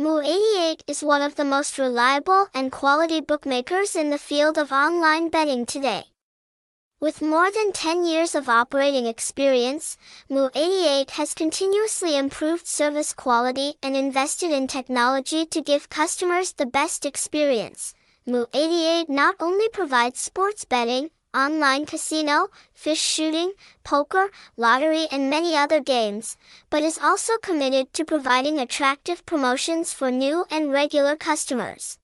Mu88 is one of the most reliable and quality bookmakers in the field of online betting today. With more than 10 years of operating experience, Mu88 has continuously improved service quality and invested in technology to give customers the best experience. Mu88 not only provides sports betting, online casino, fish shooting, poker, lottery and many other games, but is also committed to providing attractive promotions for new and regular customers.